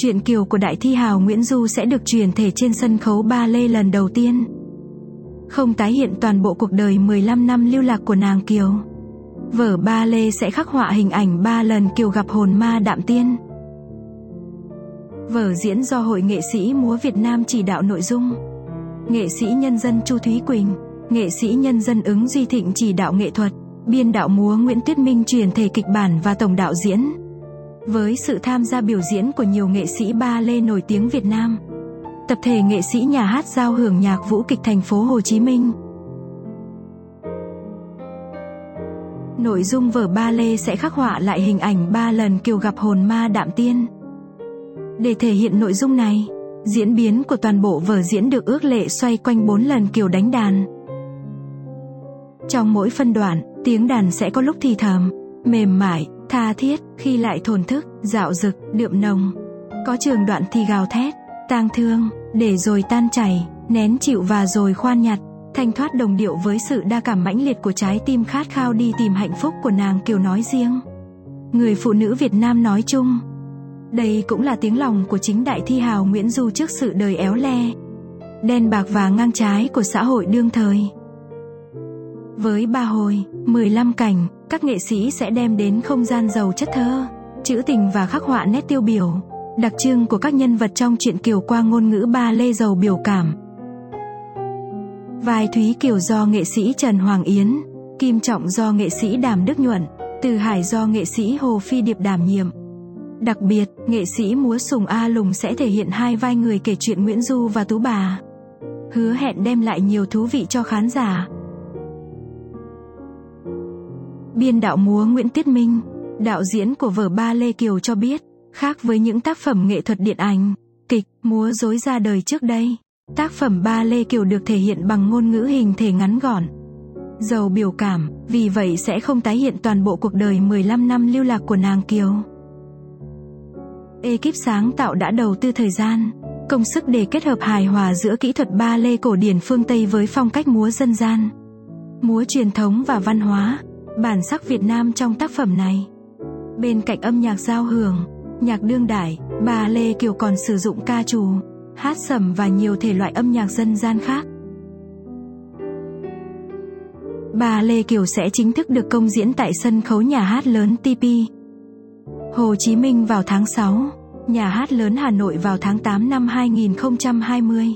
Chuyện kiều của đại thi hào Nguyễn Du sẽ được truyền thể trên sân khấu ba lê lần đầu tiên. Không tái hiện toàn bộ cuộc đời 15 năm lưu lạc của nàng Kiều. Vở ba lê sẽ khắc họa hình ảnh ba lần Kiều gặp hồn ma đạm tiên. Vở diễn do Hội nghệ sĩ múa Việt Nam chỉ đạo nội dung. Nghệ sĩ nhân dân Chu Thúy Quỳnh, nghệ sĩ nhân dân ứng Duy Thịnh chỉ đạo nghệ thuật, biên đạo múa Nguyễn Tuyết Minh truyền thể kịch bản và tổng đạo diễn. Với sự tham gia biểu diễn của nhiều nghệ sĩ ba lê nổi tiếng Việt Nam, tập thể nghệ sĩ nhà hát giao hưởng nhạc vũ kịch thành phố Hồ Chí Minh. Nội dung vở ba lê sẽ khắc họa lại hình ảnh ba lần Kiều gặp hồn ma đạm tiên. Để thể hiện nội dung này, diễn biến của toàn bộ vở diễn được ước lệ xoay quanh bốn lần Kiều đánh đàn. Trong mỗi phân đoạn, tiếng đàn sẽ có lúc thì thầm, mềm mại, tha thiết, khi lại thổn thức, dạo dực, đượm nồng. Có trường đoạn thì gào thét, tang thương, để rồi tan chảy, nén chịu và rồi khoan nhặt, thanh thoát đồng điệu với sự đa cảm mãnh liệt của trái tim khát khao đi tìm hạnh phúc của nàng Kiều nói riêng. Người phụ nữ Việt Nam nói chung. Đây cũng là tiếng lòng của chính đại thi hào Nguyễn Du trước sự đời éo le, đen bạc và ngang trái của xã hội đương thời. Với ba hồi, 15 cảnh, các nghệ sĩ sẽ đem đến không gian giàu chất thơ, trữ tình và khắc họa nét tiêu biểu, đặc trưng của các nhân vật trong truyện Kiều qua ngôn ngữ ba lê giàu biểu cảm. Vai Thúy Kiều do nghệ sĩ Trần Hoàng Yến, Kim Trọng do nghệ sĩ Đàm Đức Nhuận, Từ Hải do nghệ sĩ Hồ Phi Điệp đảm nhiệm. Đặc biệt, nghệ sĩ múa Sùng A Lùng sẽ thể hiện hai vai người kể chuyện Nguyễn Du và Tú Bà. Hứa hẹn đem lại nhiều thú vị cho khán giả. Biên đạo múa Nguyễn Tiết Minh, đạo diễn của vở ba Lê Kiều cho biết, khác với những tác phẩm nghệ thuật điện ảnh, kịch, múa dối ra đời trước đây, tác phẩm ba Lê Kiều được thể hiện bằng ngôn ngữ hình thể ngắn gọn, giàu biểu cảm, vì vậy sẽ không tái hiện toàn bộ cuộc đời 15 năm lưu lạc của nàng Kiều. Ekip sáng tạo đã đầu tư thời gian, công sức để kết hợp hài hòa giữa kỹ thuật ba lê cổ điển phương Tây với phong cách múa dân gian, múa truyền thống và văn hóa, bản sắc Việt Nam trong tác phẩm này. Bên cạnh âm nhạc giao hưởng, nhạc đương đại, bà Lê Kiều còn sử dụng ca trù, hát sẩm và nhiều thể loại âm nhạc dân gian khác. Bà Lê Kiều sẽ chính thức được công diễn tại sân khấu nhà hát lớn TP. Hồ Chí Minh vào tháng 6, nhà hát lớn Hà Nội vào tháng 8 năm 2020.